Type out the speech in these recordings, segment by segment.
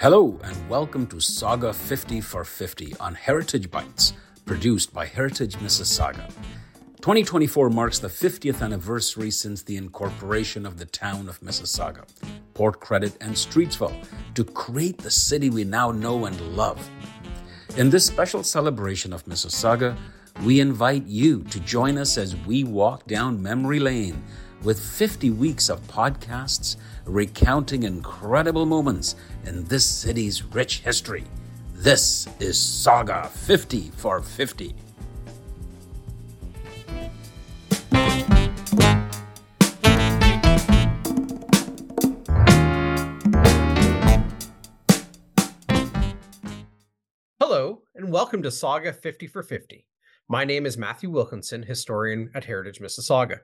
Hello, and welcome to Sauga 50 for 50 on Heritage Bites, produced by Heritage Mississauga. 2024 marks the 50th anniversary since the incorporation of the town of Mississauga, Port Credit, and Streetsville to create the city we now know and love. In this special celebration of Mississauga, we invite you to join us as we walk down memory lane with 50 weeks of podcasts recounting incredible moments in this city's rich history. This is Sauga 50 for 50. Hello, and welcome to Sauga 50 for 50. My name is Matthew Wilkinson, historian at Heritage Mississauga.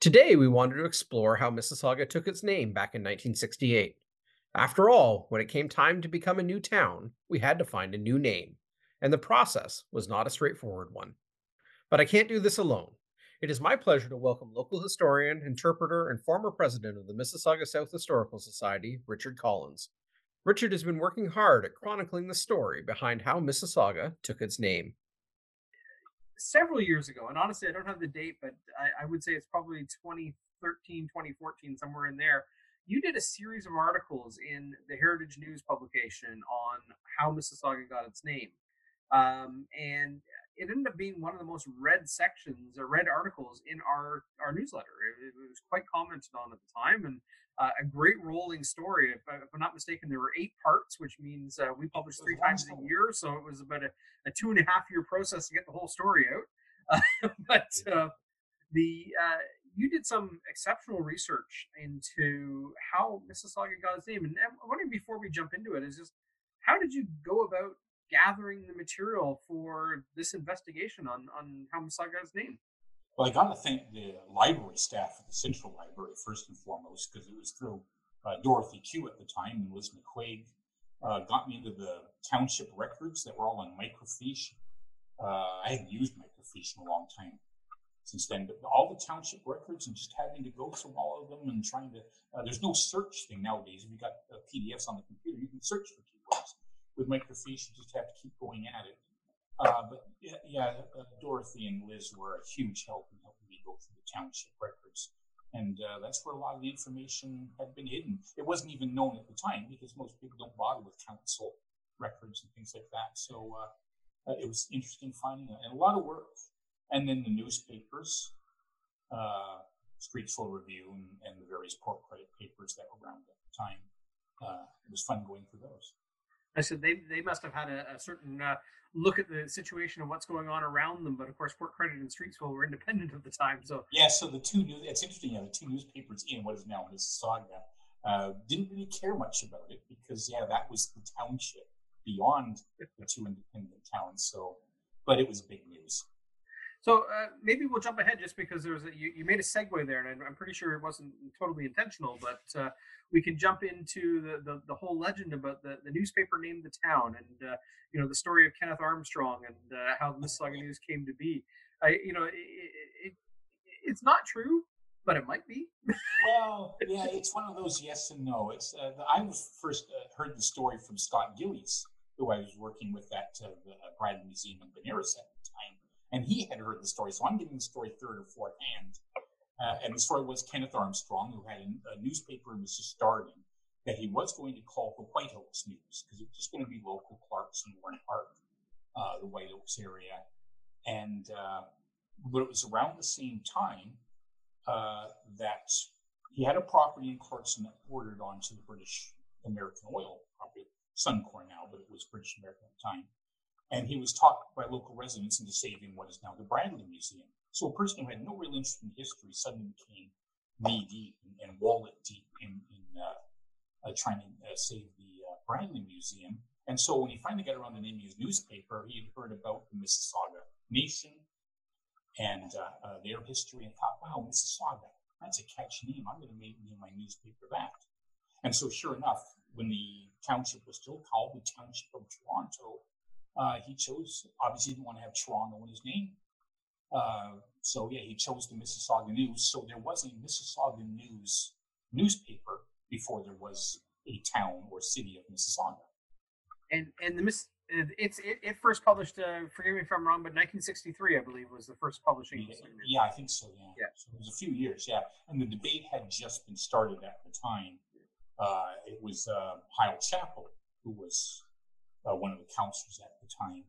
Today, we wanted to explore how Mississauga took its name back in 1968. After all, when it came time to become a new town, we had to find a new name, and the process was not a straightforward one. But I can't do this alone. It is my pleasure to welcome local historian, interpreter, and former president of the Mississauga South Historical Society, Richard Collins. Richard has been working hard at chronicling the story behind how Mississauga took its name several years ago, and honestly, I don't have the date, but I, I, would say it's probably 2013, 2014, somewhere in there. You did a series of articles in the Heritage News publication on how Mississauga got its name. Um, and it ended up being one of the most read sections or read articles in our, our newsletter. It, it was quite commented on at the time and uh, a great rolling story. If, if, I'm not mistaken, there were eight parts, which means uh, we published three times a year. So it was about a, a, two and a half year process to get the whole story out. Uh, but uh, the uh, you did some exceptional research into how Mississauga got its name. And I'm wondering before we jump into it, is just how did you go about gathering the material for this investigation on, on Mississauga name? Well, I got to thank the library staff at the Central Library first and foremost, because it was through uh, Dorothy Q at the time and Liz McQuaig uh, got me into the township records that were all on microfiche. Uh, I hadn't used microfiche in a long time since then, but all the township records and just having to go through all of them and trying to. Uh, there's no search thing nowadays. If you got uh, PDFs on the computer, you can search for keywords. With microfiche, you just have to keep going at it. Uh, but yeah, yeah uh, Dorothy and Liz were a huge help in helping me go through the township records. And uh, that's where a lot of the information had been hidden. It wasn't even known at the time because most people don't bother with council records and things like that. So uh, uh, it was interesting finding it and a lot of work. And then the newspapers, Streetsville Review, and, and, the various Credit papers that were around at the time. it was fun going through those. I said they they must have had a, a certain uh, look at the situation and what's going on around them. But of course, Port Credit and Streetsville were independent of the time. So yeah, so the two news it's interesting. Yeah, the two newspapers in what is now Mississauga uh, didn't really care much about it because yeah, that was the township beyond the two independent towns. So, but it was big news. So uh, maybe we'll jump ahead just because there's a, you, you made a segue there, and I'm pretty sure it wasn't totally intentional, but uh, we can jump into the, the, the, whole legend about the, the newspaper named the town, and uh, you know the story of Kenneth Armstrong and uh, how the Mississauga News came to be. I, you know, it, it, it's not true, but it might be. well, yeah, it's one of those yes and no. It's uh, I first uh, heard the story from Scott Gillies, who I was working with at the Bradley Museum in Benares at the time and he had heard the story. So I'm getting the story third or fourth hand. Uh, and the story was Kenneth Armstrong, who had a, a newspaper and was just starting, that he was going to call the White Oaks News because it was just going to be local Clarkson, Warren Park, uh, the White Oaks area. And uh, but it was around the same time uh, that he had a property in Clarkson that bordered onto the British American Oil property, Suncor now, but it was British American at the time. And he was talked by local residents into saving what is now the Bradley Museum. So a person who had no real interest in history suddenly became knee deep and, and wallet deep in, in uh, uh, trying to uh, save the uh, Bradley Museum. And so when he finally got around to naming his newspaper, he had heard about the Mississauga Nation and uh, uh, their history and thought, wow, Mississauga, that's a catchy name. I'm going to name my newspaper that. And so, sure enough, when the township was still called the Township of Toronto, uh, he chose, obviously, didn't want to have Toronto in his name. Uh, so, yeah, he chose the Mississauga News. So, there was a Mississauga News newspaper before there was a town or city of Mississauga. And and the miss it's it, it first published. Uh, forgive me if I'm wrong, but 1963, I believe, was the first publishing. Yeah, yeah, I think so. Yeah. Yeah. So it was a few years. Yeah, and the debate had just been started at the time. Uh, it was uh, Hyle Chappell who was uh, one of the counselors at the time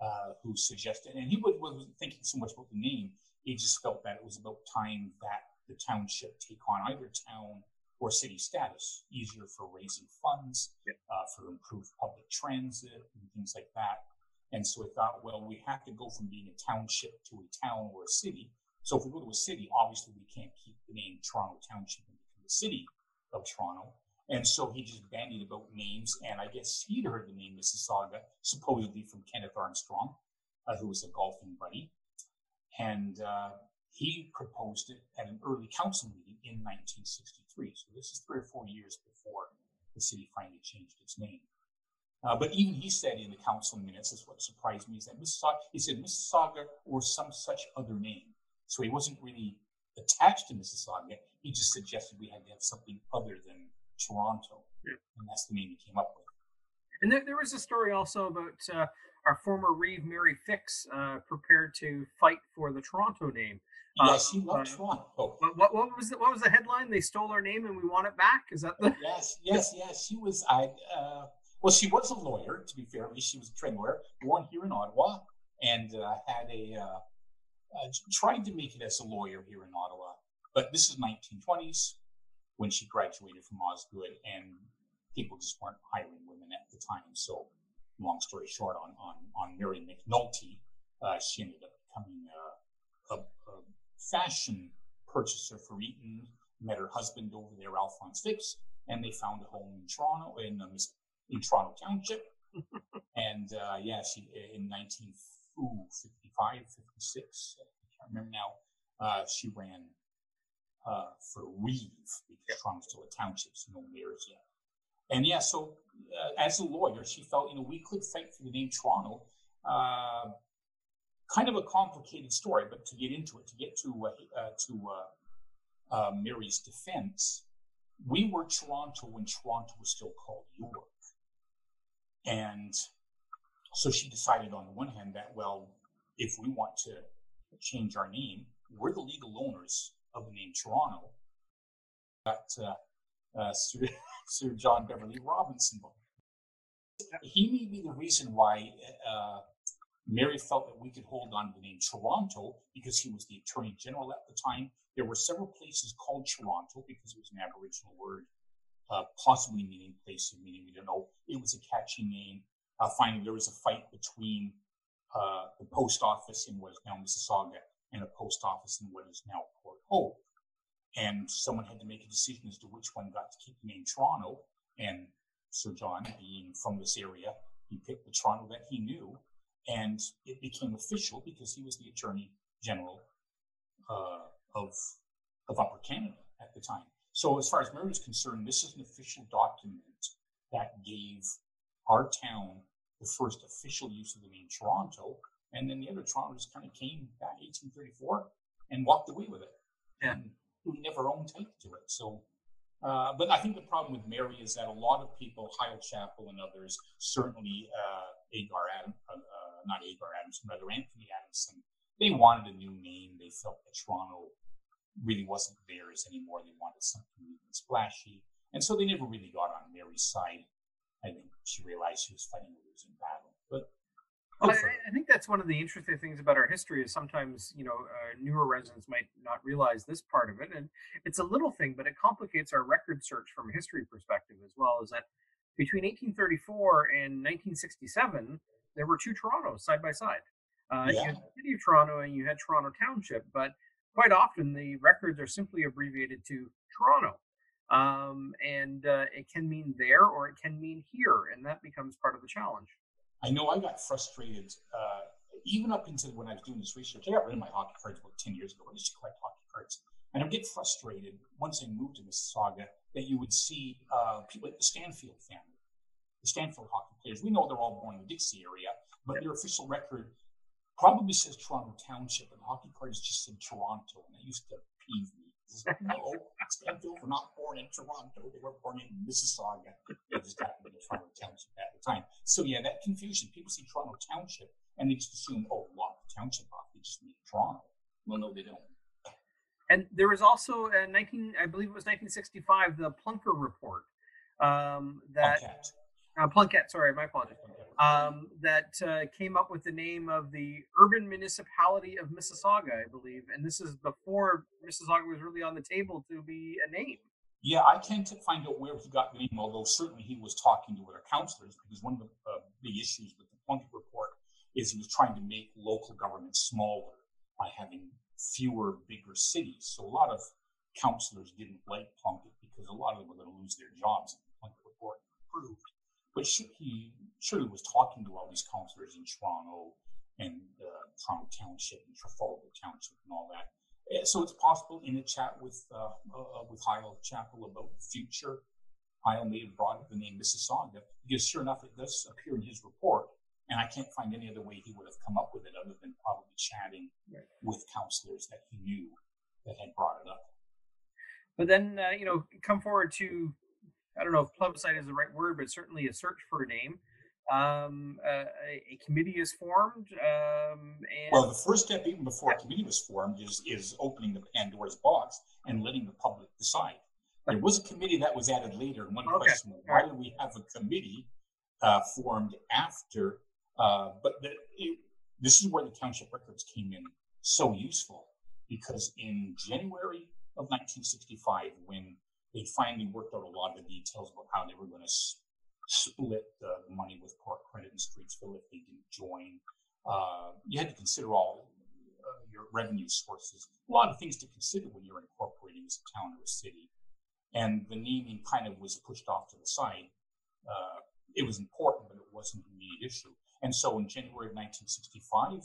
uh, who suggested, and he was, wasn't thinking so much about the name. He just felt that it was about time that the township take on either town or city status, easier for raising funds, uh, for improved public transit and things like that. And so I thought, well, we have to go from being a township to a town or a city. So if we go to a city, obviously we can't keep the name Toronto Township and become the city of Toronto. And so he just bandied about names, and I guess he'd heard the name Mississauga, supposedly from Kenneth Armstrong, uh, who was a golfing buddy. And uh, he proposed it at an early council meeting in 1963. So this is three or four years before the city finally changed its name. Uh, but even he said in the council minutes, this what surprised me, is that Mississauga, he said Mississauga or some such other name. So he wasn't really attached to Mississauga. He just suggested we had to have something other than Toronto. Yeah. And that's the name he came up with. And there, there was a story also about uh, our former Reeve Mary Fix uh, prepared to fight for the Toronto name. Yes, he loved uh, Toronto. What, what, what was the, what was the headline? They stole our name and we want it back. Is that the? Yes, yes, yes. She was. I. Uh, well, she was a lawyer. To be fair, at least she was a trained lawyer, born here in Ottawa, and uh, had a uh, uh, tried to make it as a lawyer here in Ottawa. But this is 1920s when she graduated from Osgoode, and people just weren't hiring women at the time. So, long story short, on on on Mary McNulty, uh, she ended up becoming a, a, a fashion purchaser for Eaton. Met her husband over there, Alphonse Fix, and they found a home in Toronto in um, in Toronto Township. and uh, yeah, she in 1955, 56, I can't remember now. Uh, she ran uh, for Reeve because Toronto's still a township, so no mayors yet. And yeah, so uh, as a lawyer, she felt you know we could fight for the name Toronto. Uh, kind of a complicated story, but to get into it, to get to uh, uh, to uh, uh, Mary's defense, we were Toronto when Toronto was still called York, and so she decided on the one hand that well, if we want to change our name, we're the legal owners of the name Toronto. Got uh, uh, Sir, Sir John Beverley Robinson. He may be the reason why uh, Mary felt that we could hold on to the name Toronto because he was the Attorney General at the time. There were several places called Toronto because it was an Aboriginal word, uh, possibly meaning place of meaning. We don't know. It was a catchy name. Uh, finally, there was a fight between uh, the post office in what is now Mississauga and a post office in what is now Port Hope. And someone had to make a decision as to which one got to keep the name Toronto. And Sir John, being from this area, he picked the Toronto that he knew. And it became official because he was the Attorney General uh, of, of Upper Canada at the time. So, as far as Mary is concerned, this is an official document that gave our town the first official use of the name Toronto. And then the other Toronto just kind of came back 1834 and walked away with it. Yeah. And we never owned title to it. So, uh, but I think the problem with Mary is that a lot of people, Hyle Chapel and others, certainly uh, Agar Adam, uh, uh, not Agar Adams, rather Anthony Adamson, they wanted a new name. They felt that Toronto really wasn't theirs anymore. They wanted something splashy. And so they never really got on Mary's side. I think she realized she was fighting a losing battle. But Well, I, I think that's one of the interesting things about our history is sometimes you know uh, newer residents might not realize this part of it, and it's a little thing, but it complicates our record search from a history perspective as well. Is that between 1834 and 1967, there were two Torontos side by side. Uh, You had the city of Toronto and you had Toronto Township, but quite often the records are simply abbreviated to Toronto. Um, and uh, it can mean there or it can mean here, and that becomes part of the challenge. I know I got frustrated uh, even up until when I was doing this research. I got rid of my hockey cards about 10 years ago. I used to collect hockey cards. And I'd get frustrated once I moved to Mississauga that you would see uh, people like the Stanfield family, the Stanfield hockey players. We know they're all born in the Dixie area, but their official record probably says Toronto Township, and hockey cards just said Toronto. And that used to peeve me. No, Stanfield, we're not born in Toronto. They were born in Mississauga. They just happened to be Toronto Township at the time. So yeah, that confusion. People see Toronto Township and they just assume, oh, lock the township off. They just mean Toronto. Well, no, they don't. And there was also a 19, I believe it was 1965, the Plunker report um, that Plunkett. Uh, Plunkett, sorry, my apologies, um, that uh, came up with the name of the urban municipality of Mississauga, I believe. And this is before Mississauga was really on the table to be a name. Yeah, I can't find out where he got the name, although certainly he was talking to other councillors because one of the uh, big issues with the Plunkett report is he was trying to make local government smaller by having fewer, bigger cities. So a lot of councillors didn't like Plunkett because a lot of them were going to lose their jobs. And the Plunkett report improved. But he surely was talking to all these councillors in Toronto and uh, Toronto Township and Trafalgar Township and all that. Uh, So it's possible in a chat with uh, uh, with Heil Chapel about the future, Heil may have brought up the name Mississauga because sure enough, it does appear in his report. And I can't find any other way he would have come up with it other than probably chatting Right. with counselors that he knew that had brought it up. But then, uh, you know, come forward to, I don't know if plebiscite is the right word, but certainly a search for a name. Um, uh, a, committee is formed. Um, and Well, the first step, even before a committee was formed, is is opening the Pandora's box and letting the public decide. There was a committee that was added later, and one Okay. question: Why do we have a committee uh, formed after? Uh, but the, it, this is where the township records came in so useful because in January of 1965, when they finally worked out a lot of the details about how they were going to s- split the money with Port Credit and Streetsville if they didn't join, uh, you had to consider all uh, your revenue sources. A lot of things to consider when you're incorporating as a town or a city. And the naming kind of was pushed off to the side. Uh, it was important, but it wasn't an immediate issue. And so in January of 1965,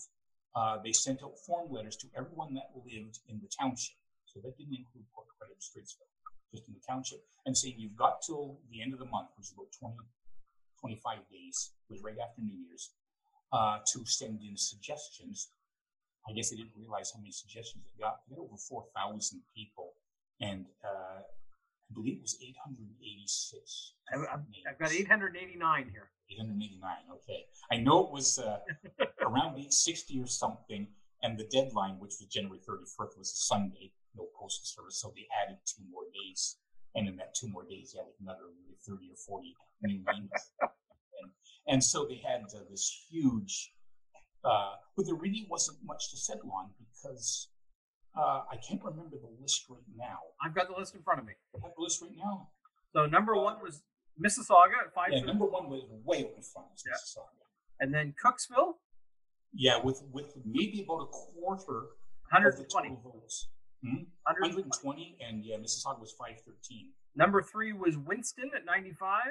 uh, they sent out form letters to everyone that lived in the township. So that didn't include Port Credit Streetsville, just in the township, and saying you've got till the end of the month, which is about 20, 25 days, was right after New Year's, uh, to send in suggestions. I guess they didn't realize how many suggestions they got. They got over 4,000 people, and uh, I believe it was 886. I've, I've. I've got 889 here. 889. Okay, I know it was uh, around 860 or something, and the deadline, which was January 31st, was a Sunday, no postal service, so they added two more days, and in that two more days, they added another maybe 30 or 40 new names, and, and so they had uh, this huge. Uh, but there really wasn't much to settle on because uh, I can't remember the list right now. I've got the list in front of me. I have the list right now. So number one was Mississauga at five, Yeah, number one was way in front. was Yeah. Mississauga. and then Cooksville, Yeah, with with maybe about a quarter of the 120. total votes. Hmm? 120. 120, and yeah, Mississauga was 513. Number three was Winston at 95.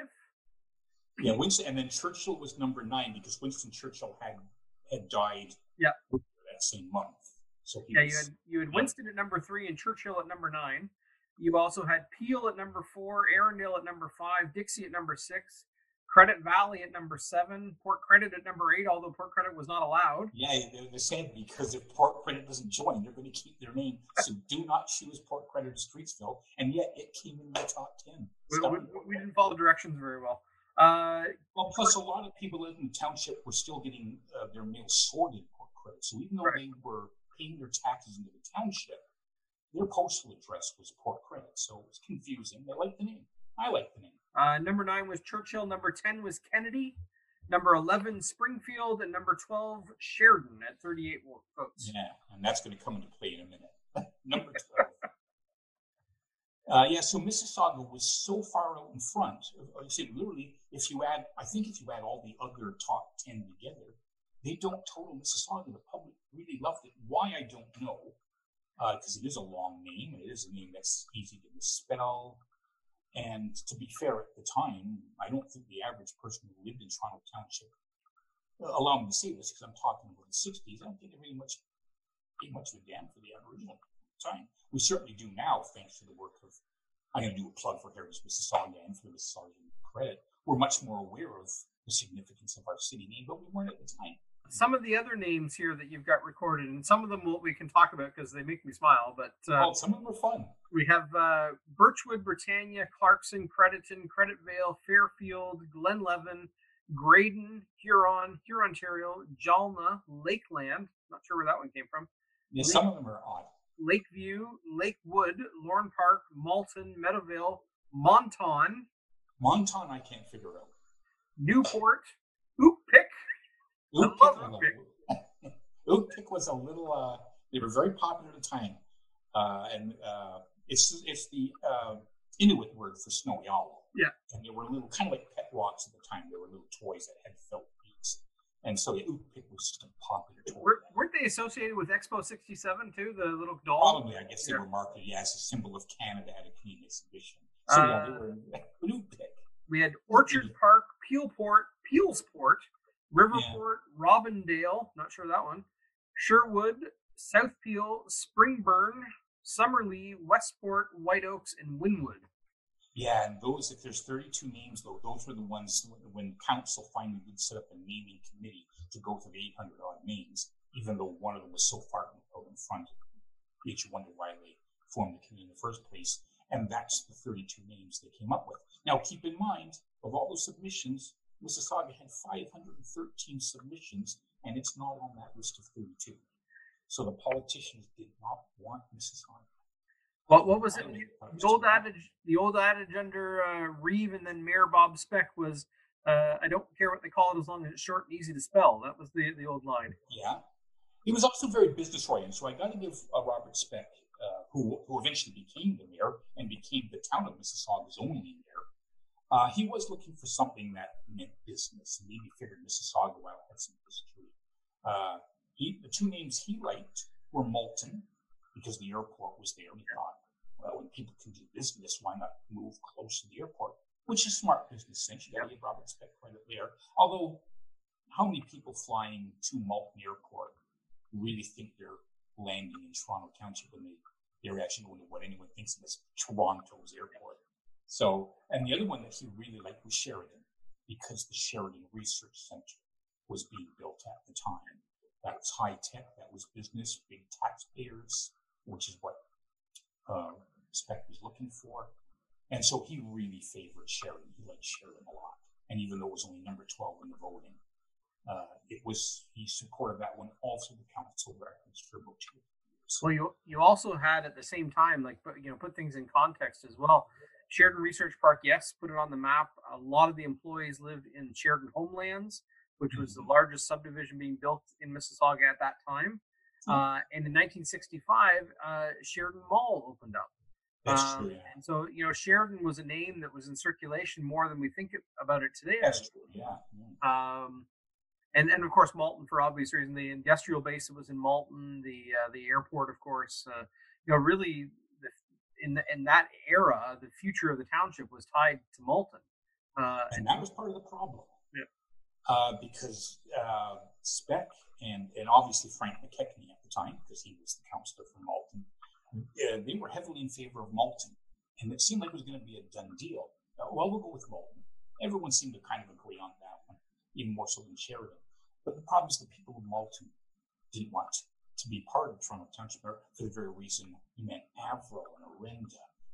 Yeah, Winston, and then Churchill was number nine because Winston Churchill had had died. Yeah. that same month. So he Yeah, was, you had you had Winston at number three and Churchill at number nine. You also had Peel at number four, Arundel at number five, Dixie at number six, Credit Valley at number seven, Port Credit at number eight, although Port Credit was not allowed. yeah, they, said because if Port Credit doesn't join, they're going to keep their name. So do not choose Port Credit or Streetsville, and yet it came in the top ten. We, we, we didn't follow the directions very well. Uh, Well, plus a lot of people in the township were still getting uh, their mail sorted in Port Credit. So even though Right. they were paying their taxes into the township, their postal address was Port Credit. So it was confusing. They liked the name. I like the name. Uh, number nine was Churchill. Number 10 was Kennedy. Number 11, Springfield. And number 12, Sheridan at 38 votes. Yeah, and that's going to come into play in a minute. Number 12. Uh, yeah, so Mississauga was so far out in front. I say literally, if you add, I think if you add all the other top 10 together, they don't total Mississauga. The public really loved it. Why, I don't know, because it is a long name, it is a name that's easy to misspell. And to be fair, at the time, I don't think the average person who lived in Toronto Township, uh, allow me to say this because I'm talking about the 60s, I don't think they really much much of a damn for the Aboriginal time. We certainly do now, thanks to the work of, I'm going to do a plug for Heritage Mississauga and for the Mississauga credit. We're much more aware of the significance of our city name, but we weren't at the time. Some of the other names here that you've got recorded, and some of them we can talk about because they make me smile. But uh, some of them are fun. We have uh, Birchwood, Britannia, Clarkson, Crediton, Creditvale, Fairfield, Glenlevin, Graydon, Huron, Huron, Ontario, Jalna, Lakeland. Not sure where that one came from. Yeah, some of them are odd. Lakeview, Lakewood, Lorne Park, Malton, Meadowvale, Monton. Monton, I can't figure out. Newport. Ookpik, Ookpik. Ookpik was a little. Uh, they were very popular at the time, uh, and uh, it's it's the uh, Inuit word for snowy owl. Yeah, and they were little kind of like pet rocks at the time. They were little toys that had felt beads, and so yeah, Ookpik was just a popular toy. Were, weren't they associated with Expo '67 too? The little doll. Probably, I guess they yeah. were marketed yeah, as a symbol of Canada at a Canadian exhibition. So yeah, they uh, were Ookpik. We had Orchard Park, Peelport, Peelsport, Riverport, yeah. Robindale, not sure that one, Sherwood, South Peel, Springburn, Summerlee, Westport, White Oaks, and Winwood. Yeah, and those, if there's 32 names, though, those were the ones when council finally did set up a naming committee to go through the 800 odd names, even though one of them was so far out in front, makes you wonder why they formed the committee in the first place. And that's the 32 names they came up with. Now, keep in mind, of all the submissions, Mississauga had 513 submissions, and it's not on that list of 32. So the politicians did not want Mississauga. What what was it? The old adage, the old adage under uh, Reeve and then Mayor Bob Speck was, uh, "I don't care what they call it as long as it's short and easy to spell." That was the the old line. Yeah, he was also very business oriented. So I got to give uh, Robert Speck, uh, who who eventually became the mayor and became the town of Mississauga's only mayor. Uh, he was looking for something that meant business, and maybe figured Mississauga while had some history. Uh, he, the two names he liked were Malton, because the airport was there. He thought, well, when people can do business, why not move close to the airport? Which is smart business sense. You got to give Robert Speck credit there. Although, how many people flying to Malton Airport really think they're landing in Toronto Township when they they're actually going to what anyone thinks of as Toronto's airport? So, and the other one that he really liked was Sheridan, because the Sheridan Research Center was being built at the time. That was high tech, that was business, big taxpayers, which is what uh, Speck was looking for. And so he really favored Sheridan. He liked Sheridan a lot. And even though it was only number 12 in the voting, uh, it was he supported that one all through the council records for about two years. Well, you you also had at the same time, like you know, put things in context as well. Sheridan Research Park, yes, put it on the map. A lot of the employees lived in Sheridan Homelands, which was mm-hmm. the largest subdivision being built in Mississauga at that time. Mm-hmm. Uh, and in 1965, uh, Sheridan Mall opened up. That's um, true. And so, you know, Sheridan was a name that was in circulation more than we think about it today. That's true. Yeah. Um, and and of course Malton for obvious reason. The industrial base that was in Malton, the uh, the airport, of course. Uh, you know, really, in the, in that era, the future of the township was tied to Malton. Uh, and, that was part of the problem. Yeah. Uh, because uh, Speck and and obviously Frank McKechnie at the time, because he was the councillor for Malton, uh, they were heavily in favor of Malton, and it seemed like it was going to be a done deal. well, we'll go with Malton. Everyone seemed to kind of agree on that one, even more so than Sheridan. But the problem is the people of Malton didn't want to be part of Toronto Township for the very reason you meant Avro and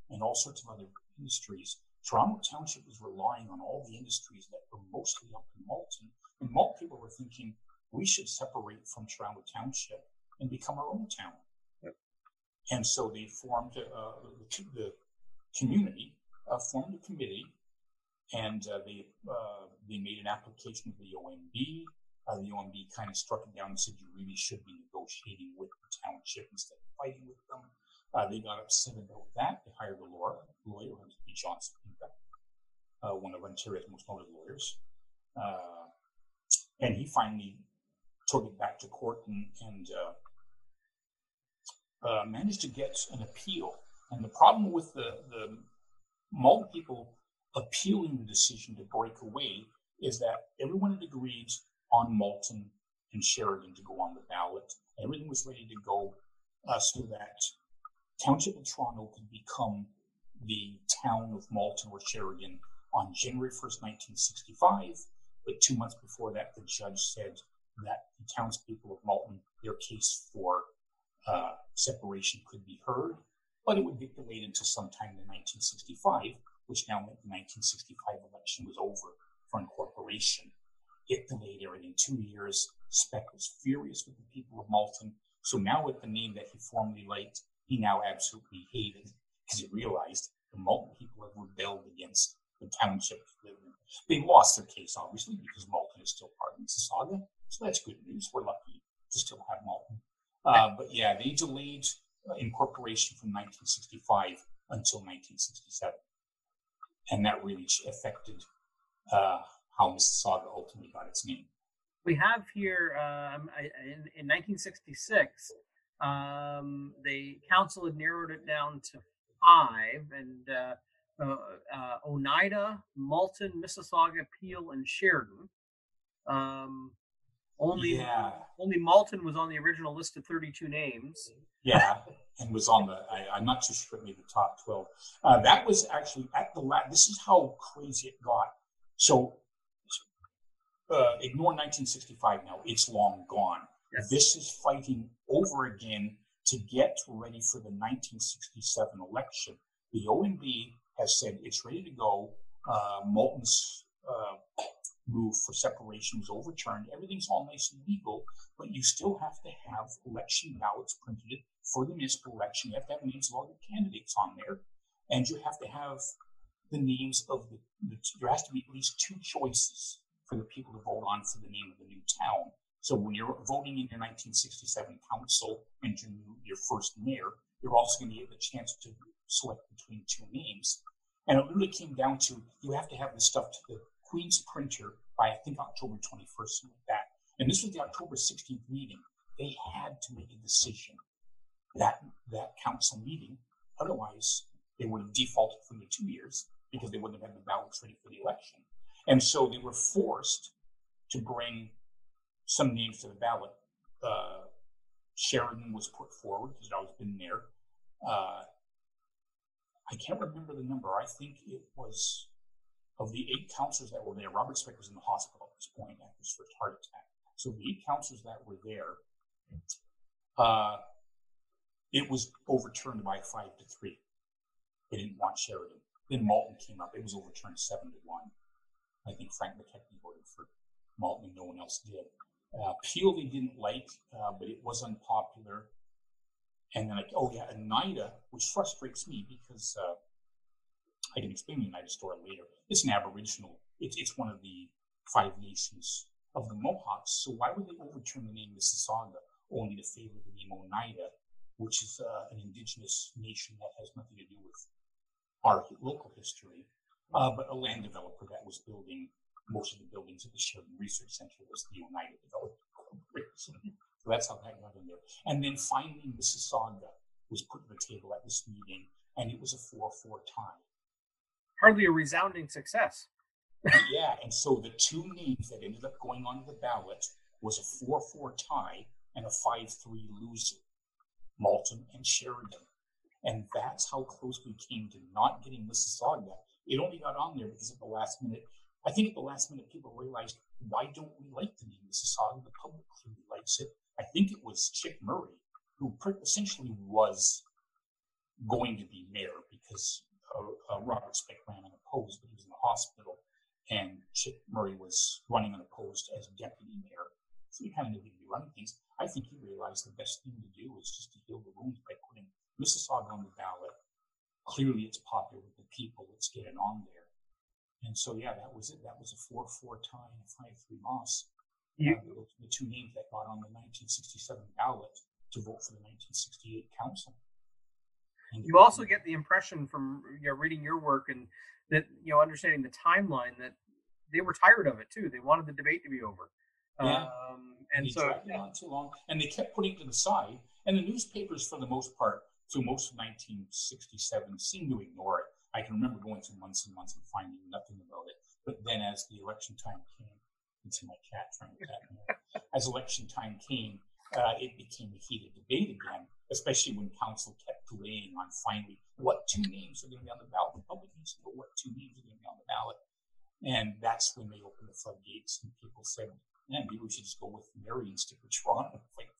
and all sorts of other industries. Toronto Township was relying on all the industries that were mostly up in Malton. And Malton people were thinking we should separate from Toronto Township and become our own town. Yep. And so they formed uh, the, the, community, uh, formed a committee, and uh, they uh, they made an application to the OMB. Uh, the OMB kind of struck it down and said you really should be negotiating with the township instead of fighting with them. Uh, they got upset about that. They hired a lawyer, lawyer B. Johnson, uh, one of Ontario's most noted lawyers. Uh, and he finally took it back to court and, and uh, uh, managed to get an appeal. And the problem with the, the Malton people appealing the decision to break away is that everyone had agreed on Malton and Sheridan to go on the ballot. Everything was ready to go uh, so that Township of Toronto could become the town of Malton or Sheridan on January 1st, 1965. But two months before that, the judge said that the townspeople of Malton, their case for uh, separation could be heard, but it would get delayed until sometime in 1965, which now meant the 1965 election was over for incorporation. It delayed everything two years. Speck was furious with the people of Malton. So now with the name that he formerly liked, he now absolutely hated because he realized the Malton people had rebelled against the township. They lost their case, obviously, because Malton is still part of Mississauga. So that's good news. We're lucky to still have Malton. Uh, but yeah, they delayed incorporation from 1965 until 1967. And that really affected uh, how Mississauga ultimately got its name. We have here um, in, in 1966, um, the council had narrowed it down to five, and uh, uh, uh, Oneida, Malton, Mississauga, Peel, and Sheridan. Um, only yeah. only Malton was on the original list of 32 names. Yeah, and was on the I, am not too sure maybe the top 12. Uh, that was actually at the last. This is how crazy it got. So uh, ignore 1965 now; it's long gone. Yes. This is fighting over again to get ready for the 1967 election. The OMB has said it's ready to go. Uh, Malton's uh, move for separation was overturned. Everything's all nice and legal, but you still have to have election ballots printed for the municipal election. You have to have names of all the candidates on there, and you have to have the names of the, the there has to be at least two choices for the people to vote on for the name of the new town. So when you're voting in your 1967 council and your, your first mayor, you're also going to get the chance to select between two names. And it really came down to you have to have this stuff to the Queen's printer by I think October 21st, something like that. And this was the October 16th meeting. They had to make a decision that that council meeting. Otherwise, they would have defaulted for the two years because they wouldn't have had the ballots ready for the election. And so they were forced to bring some names to the ballot. Uh, Sheridan was put forward because it always been there. Uh, I can't remember the number. I think it was of the eight counselors that were there. Robert Speck was in the hospital at this point after his first heart attack. So the eight counselors that were there, uh, it was overturned by five to three. They didn't want Sheridan. Then Malton came up. It was overturned seven to one. I think Frank McKechnie voted for Malton and no one else did. Uh, Peel they didn't like, uh, but it was unpopular. And then, like, oh yeah, Oneida, which frustrates me because uh, I can explain the Oneida story later. It's an Aboriginal. It's it's one of the five nations of the Mohawks. So why would they overturn the name Mississauga only to favor the name Oneida, which is uh, an indigenous nation that has nothing to do with our local history, uh, but a land developer that was building most of the buildings at the Sheridan Research Center was the Oneida Development Corporation. So that's how that got in there. And then finally, Mississauga was put to the table at this meeting, and it was a 4 4 tie. Hardly a resounding success. yeah, and so the two names that ended up going on the ballot was a 4 4 tie and a 5 3 loser Malton and Sheridan. And that's how close we came to not getting Mississauga. It only got on there because at the last minute, I think at the last minute, people realized, why don't we like the name Mississauga? The public clearly likes it. I think it was Chick Murray who essentially was going to be mayor because uh, uh, Robert Speck ran unopposed, but he was in the hospital, and Chick Murray was running unopposed as deputy mayor. So he kind of knew he'd be running things. I think he realized the best thing to do was just to heal the wounds by putting Mississauga on the ballot. Clearly, it's popular with the people. Let's get it on there. And so, yeah, that was it. That was a 4 4 tie and a 5 3 loss. Yeah. Uh, the, two names that got on the 1967 ballot to vote for the 1968 council. And you also get the impression from you know, reading your work and that you know understanding the timeline that they were tired of it too. They wanted the debate to be over. Yeah. Um, and, and so on too long, and they kept putting it to the side. And the newspapers, for the most part, through most of 1967, seemed to ignore it. I can remember going through months and months and finding nothing about it. But then, as the election time came, it's my cat trying to me. As election time came, uh, it became a heated debate again, especially when council kept delaying on finally what two names are going to be on the ballot. The public needs to know what two names are going to be on the ballot. And that's when they opened the floodgates and people said, yeah, maybe we should just go with Mary and stick with Toronto for it.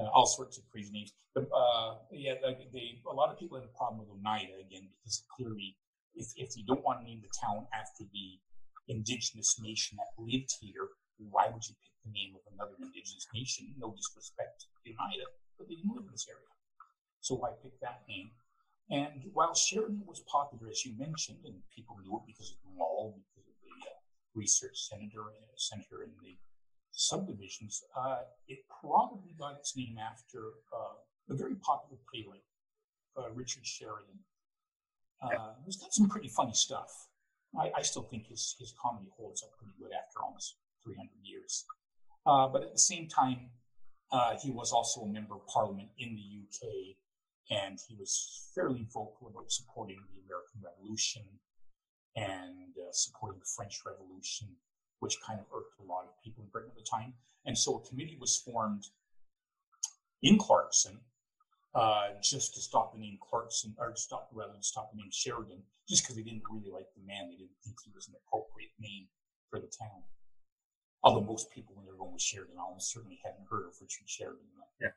Uh, all sorts of crazy names. But, uh, yeah, they, a lot of people have a problem with Oneida again because clearly, if, if you don't want to name the town after the indigenous nation that lived here, why would you pick the name of another indigenous nation? No disrespect to Oneida, but they didn't live in this area. So why pick that name? And while Sheridan was popular, as you mentioned, and people knew it because of the mall, because of the uh, research center, uh, center in the subdivisions, uh, it probably got its name after uh, a very popular playwright, uh, Richard Sheridan. Uh, he's got some pretty funny stuff. I, I, still think his, his comedy holds up pretty good after almost 300 years. but at the same time, he was also a member of parliament in the UK and he was fairly vocal about supporting the American Revolution and uh, supporting the French Revolution, which kind of irked a lot of people in Britain at the time. And so a committee was formed in Clarkson uh, just to stop the name Clarkson, or to stop rather than stop the name Sheridan, just because they didn't really like the man. They didn't think he was an appropriate name for the town. Although most people, when they were going with Sheridan, almost certainly hadn't heard of Richard Sheridan yeah.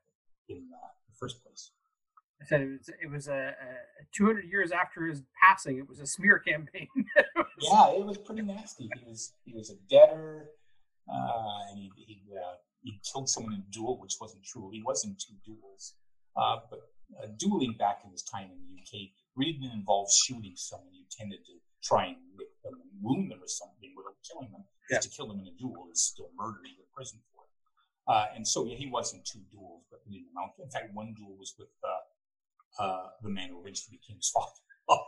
in uh, the first place. I said it was it was a, a 200 years after his passing. It was a smear campaign. yeah, it was pretty nasty. He was he was a debtor, uh, and he he, uh, he killed someone in a duel, which wasn't true. He was in two duels, uh, but uh, dueling back in his time in the UK really didn't involve shooting someone. You tended to try and lick them and wound them or something without killing them. Yeah. to kill them in a duel is still murder. You're to prison for it. Uh, and so yeah, he was in two duels, but didn't amount. In fact, one duel was with uh, uh, the man who eventually became his father.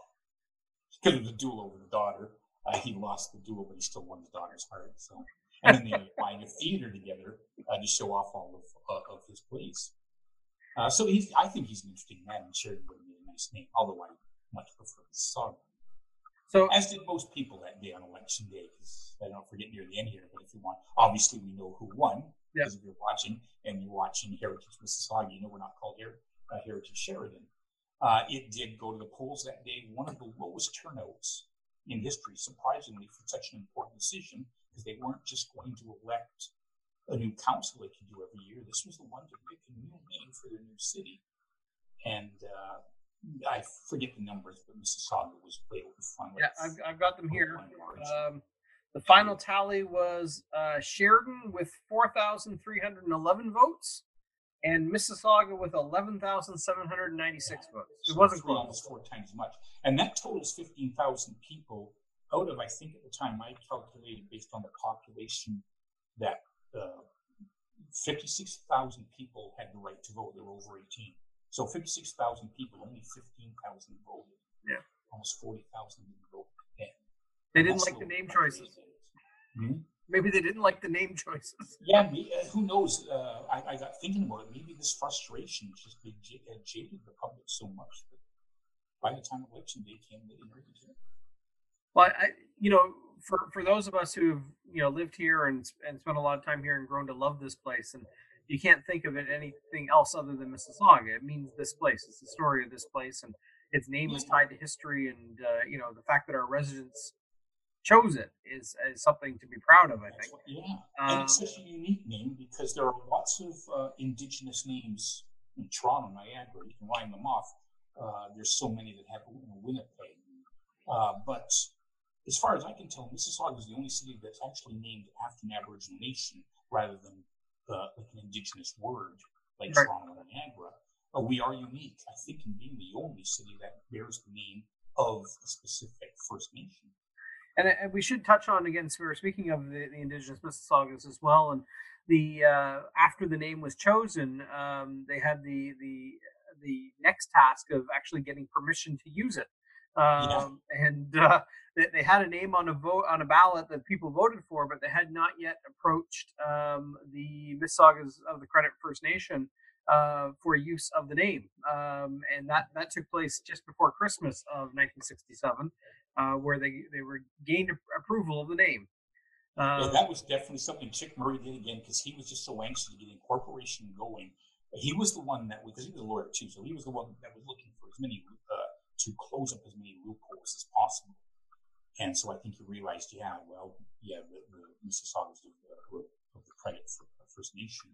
because of the duel over the daughter, uh, he lost the duel, but he still won his daughter's heart. So, and then they find a theater together uh, to show off all of, uh, of his plays. Uh, so he's, I think he's an interesting man, and Sheridan would have made a nice name, although I much prefer the song. So, as did most people that day on election day, because I don't forget near the end here, but if you want, obviously we know who won, because if you're watching and you're watching Heritage Mississauga, you know we're not called here uh, Heritage Sheridan. Uh, it did go to the polls that day, one of the lowest turnouts in history, surprisingly, for such an important decision, because they weren't just going to elect a new council like you do every year. This was the one to pick a new name for their new city. And uh, I forget the numbers, but Mississauga was way over front. Yeah, I've, I've got them here. Um, the final tally was uh, Sheridan with 4,311 votes and Mississauga with 11,796 votes. It wasn't close. Almost four times as much. And that totals 15,000 people out of, I think at the time I calculated based on the population that uh, 56,000 people had the right to vote. They were over 18. So 56,000 people, only 15,000 voted. Yeah. Almost 40,000 didn't vote. Yeah. They didn't like the name choices. Hmm? Maybe they didn't like the name choices. Yeah, uh, who knows? Uh, I, I, got thinking about it. Maybe this frustration just j- jaded the public so much that by the time election day came, they didn't really care. Well, I, you know, for for those of us who've you know lived here and and spent a lot of time here and grown to love this place, and you can't think of it anything else other than Mississauga. It means this place. It's the story of this place, and its name is tied to history. And uh, you know, the fact that our residents chose it is, is something to be proud of. I think. yeah, um, and it's such a unique name because there are lots of uh, indigenous names in Toronto, Niagara. You can line them off. Uh, there's so many that have you know, Winnipeg, uh, but as far as I can tell, Mississauga is the only city that's actually named after an Aboriginal nation rather than like an indigenous word like right. Toronto and Niagara. Uh, we are unique, I think, in being the only city that bears the name of a specific First Nation and, and we should touch on again. So we were speaking of the, the indigenous Mississaugas as well, and the uh, after the name was chosen, um, they had the the the next task of actually getting permission to use it. Um, yeah. And uh, they, they, had a name on a vote on a ballot that people voted for, but they had not yet approached um, the Mississaugas of the Credit First Nation uh, for use of the name, um, and that that took place just before Christmas of 1967 uh, where they they were gained approval of the name. Uh, yeah, that was definitely something Chick Murray did again because he was just so anxious to get incorporation going. He was the one that because he was a lawyer too, so he was the one that was looking for as many uh, to close up as many loopholes as possible. And so I think he realized, yeah, well, yeah, the, the Mississaugas the credit for First Nation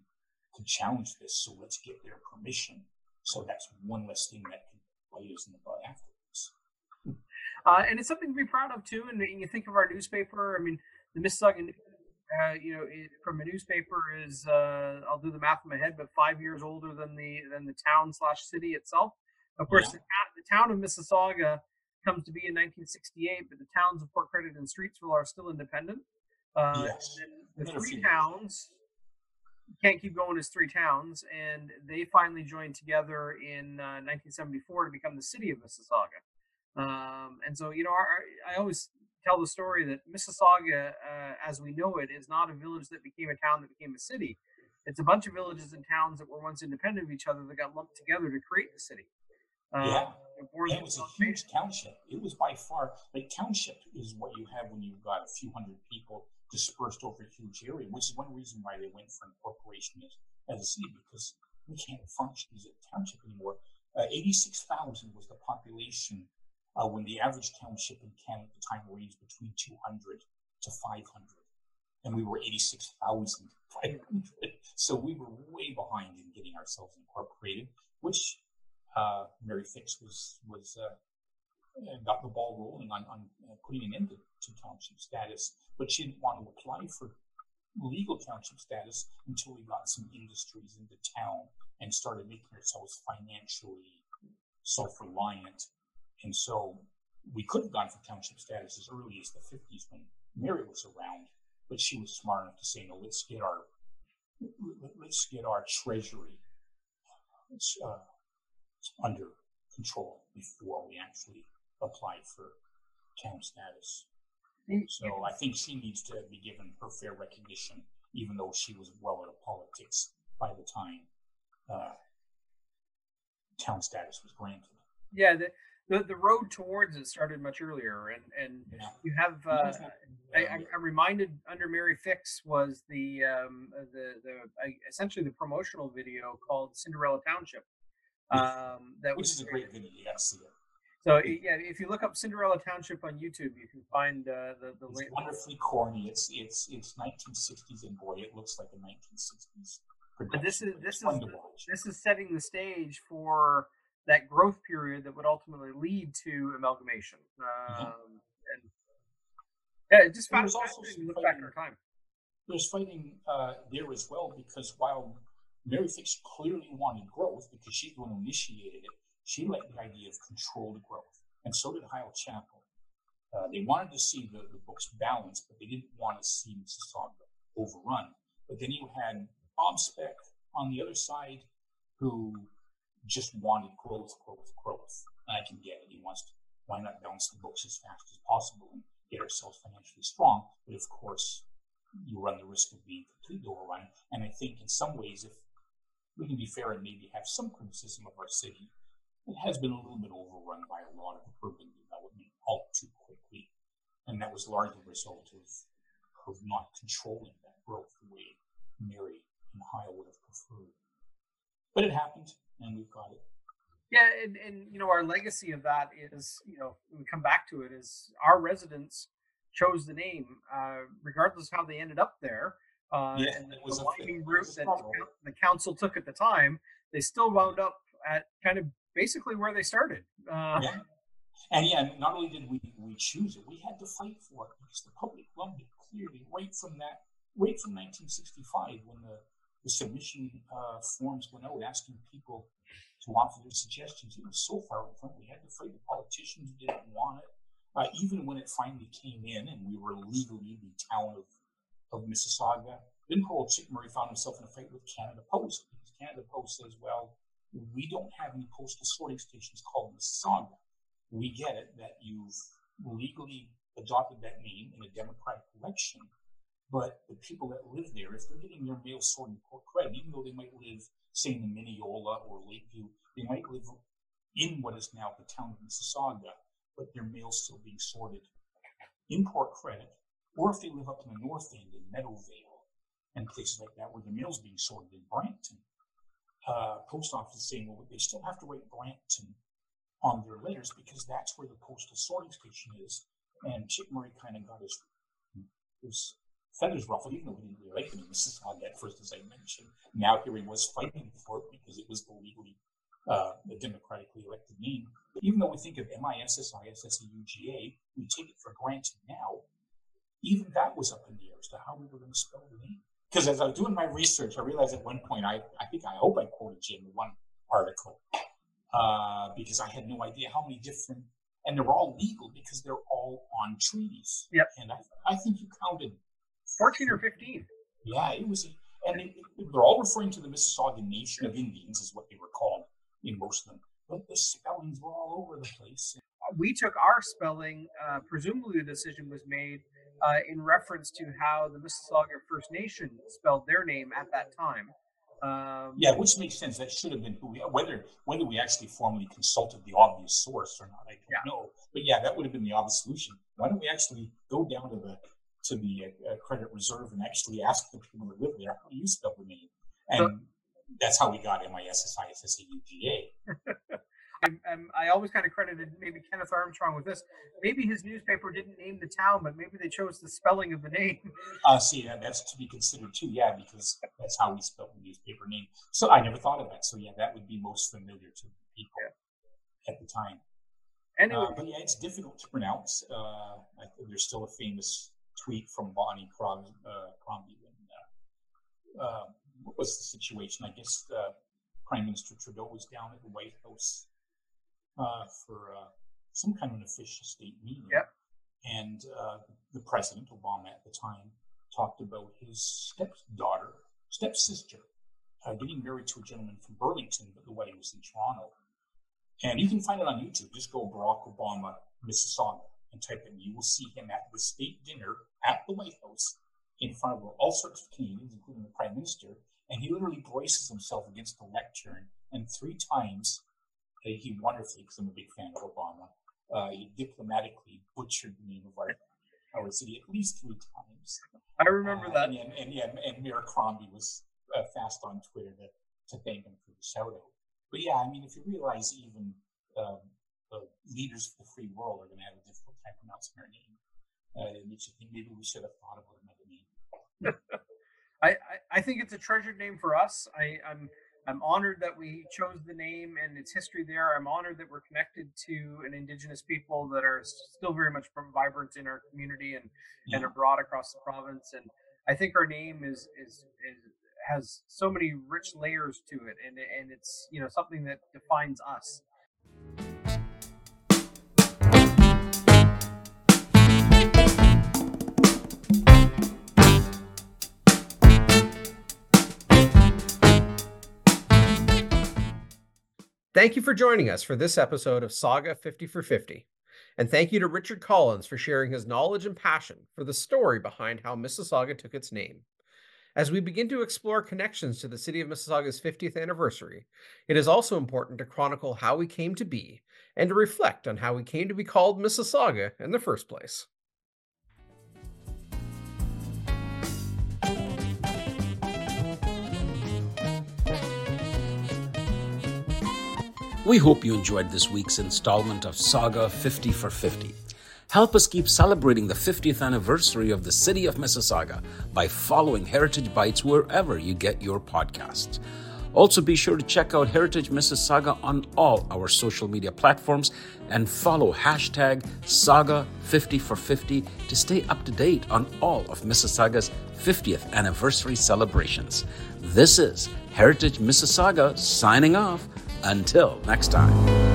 to challenge this. So let's get their permission. So that's one less thing that can bite us in the butt afterwards. Uh, and it's something to be proud of too. And you think of our newspaper. I mean, the Mississauga, uh, you know, it, from a newspaper is uh, I'll do the math in my head, but five years older than the than the town slash city itself. Of course, yeah. the, the, town of Mississauga comes to be in 1968, but the towns of Port Credit and Streetsville are still independent. Uh, yes. the three towns can't keep going as three towns, and they finally joined together in uh, 1974 to become the city of Mississauga. Um, and so, you know, our, I always tell the story that Mississauga, uh, as we know it, is not a village that became a town that became a city. It's a bunch of villages and towns that were once independent of each other that got lumped together to create the city. Uh, yeah, it was a huge township. It was by far like township is what you have when you've got a few hundred people dispersed over a huge area, which is one reason why they went for incorporation as, as a city because we can't function as a township anymore. Uh, 86,000 was the population uh, when the average township in Canada at the time ranged between 200 to 500. And we were 86,500. so we were way behind in getting ourselves incorporated, which uh, Mary Fix was, was uh, got the ball rolling on, on uh, putting an end to, to township status, but she didn't want to apply for legal township status until we got some industries into town and started making ourselves financially self-reliant and so we could have gone for township status as early as the 50s when Mary was around, but she was smart enough to say, no, let's get our let's get our treasury uh, under control before we actually apply for town status. So I think she needs to be given her fair recognition, even though she was well into politics by the time uh, town status was granted. Yeah, the, the the road towards it started much earlier, and and yeah. you have. Uh, I, am reminded under Mary Fix was the um, the the essentially the promotional video called Cinderella Township. Um, that which was is a great video. You got to see it. So yeah, if you look up Cinderella Township on YouTube, you can find uh, the the. It's wonderfully corny. It's it's it's 1960s, and boy, it looks like a 1960s. But this is this is this is setting the stage for that growth period that would ultimately lead to amalgamation. Mm-hmm. Um, and yeah, it just found it also look back in our time. There's fighting uh, there as well because while Mary Fix clearly wanted growth because she's the one who initiated it, she liked the idea of controlled growth, and so did Heil Chapel. Uh, they wanted to see the, the books balanced, but they didn't want to see Mississauga overrun. But then you had Bob Speck on the other side, who just wanted growth, growth, growth. And I can get it. He wants to, why not balance the books as fast as possible and get ourselves financially strong? But of course, you run the risk of being completely overrun. And I think in some ways, if we can be fair and maybe have some criticism of our city, it has been a little bit overrun by a lot of urban development all too quickly. And that was largely a result of, of not controlling that growth the way Mary and Heil would have preferred. But it happened and we've got it. Yeah, and, and you know our legacy of that is you know we come back to it is our residents chose the name uh, regardless of how they ended up there. Uh, yeah, and it was the a, route that the council took at the time, they still wound up at kind of basically where they started. Uh, yeah. And yeah, not only did we, we choose it, we had to fight for it because the public loved it clearly right from that, right from 1965 when the the submission uh, forms went out asking people to offer their suggestions. It was so far. We had to fight the politicians who didn't want it. Uh, even when it finally came in and we were legally the town of, of Mississauga, then poor old Murray found himself in a fight with Canada Post because Canada Post says, well, we don't have any postal sorting stations called Mississauga. We get it that you've legally adopted that name in a democratic election, but the people that live there, if they're getting their mail sorted in Port Credit, even though they might live, say, in Mineola or Lakeview, they might live in what is now the town of Mississauga, but their mail's still being sorted in Port Credit, or if they live up in the north end in Meadowvale and places like that where the mail's being sorted in Brampton, uh, post office saying, well, they still have to write Brampton on their letters because that's where the postal sorting station is. And Chic Murray kind of got his, his feathers ruffled, even though we didn't really like the name Mississauga at first, as I mentioned. Now here he was fighting for it because it was the legally uh, the democratically elected name. Even though we think of M-I-S-S-I-S-S-A-U-G-A, we take it for granted now. Even that was up in the air as to how we were going to spell the name. Because as I was doing my research, I realized at one point, I, I think I hope I quoted Jim in one article, uh, because I had no idea how many different, and they're all legal because they're all on treaties. Yep. And I, I think you counted 14 or 15. Yeah, it was, and it, it, they're all referring to the Mississauga Nation of Indians, is what they were called in most of them. But the spellings were all over the place. We took our spelling, uh, presumably the decision was made uh, in reference to how the Mississauga First Nation spelled their name at that time. Um, yeah, which makes sense. That should have been who we whether whether we actually formally consulted the obvious source or not, I don't Yeah. know. But yeah, that would have been the obvious solution. Why don't we actually go down to the to the uh, uh, credit reserve and actually ask the people that live there how do you spell the name? And that's how we got M I S S I S S A U G A. I, um, I always kind of credited maybe Kenneth Armstrong with this. Maybe his newspaper didn't name the town, but maybe they chose the spelling of the name. Uh, see, that, that's to be considered too. Yeah, because that's how we spell the newspaper name. So I never thought of that. So yeah, that would be most familiar to people at the time. Anyway, Uh, but yeah, it's difficult to pronounce. Uh, I think there's still a famous tweet from Bonnie Crom- uh, Crombie. When, uh, uh, what was the situation? I guess uh, Prime Minister Trudeau was down at the White House uh, for uh, some kind of an official state meeting. Yep. And uh, the president, Obama at the time, talked about his stepdaughter, stepsister, uh, getting married to a gentleman from Burlington, but the wedding was in Toronto. And you can find it on YouTube. Just go Barack Obama, Mississauga, and type in. You will see him at the state dinner at the White House in front of all sorts of Canadians, including the Prime Minister. And he literally braces himself against the lectern. And three times, he wonderfully, because I'm a big fan of Obama, uh, he diplomatically butchered the name of our, our city at least three times. I remember Uh, that. And, and, and, yeah, and Mayor Crombie was uh, fast on Twitter to, to thank him for the shout out. But yeah, I mean, if you realize even um, the leaders of the free world are going to have a difficult time pronouncing our name, uh, you think maybe we should have thought about another name. I, I, I think it's a treasured name for us. I, I'm I'm honored that we chose the name and its history there. I'm honored that we're connected to an indigenous people that are still very much vibrant in our community and, and Yeah. abroad across the province. And I think our name is, is is has so many rich layers to it, and and it's you know something that defines us. Thank you for joining us for this episode of Sauga 50 for 50. And thank you to Richard Collins for sharing his knowledge and passion for the story behind how Mississauga took its name. As we begin to explore connections to the city of Mississauga's 50th anniversary, it is also important to chronicle how we came to be and to reflect on how we came to be called Mississauga in the first place. We hope you enjoyed this week's installment of Sauga 50 for 50. Help us keep celebrating the 50th anniversary of the city of Mississauga by following Heritage Bites wherever you get your podcasts. Also, be sure to check out Heritage Mississauga on all our social media platforms and follow hashtag Sauga50 for 50 to stay up to date on all of Mississauga's 50th anniversary celebrations. This is Heritage Mississauga signing off. Until next time.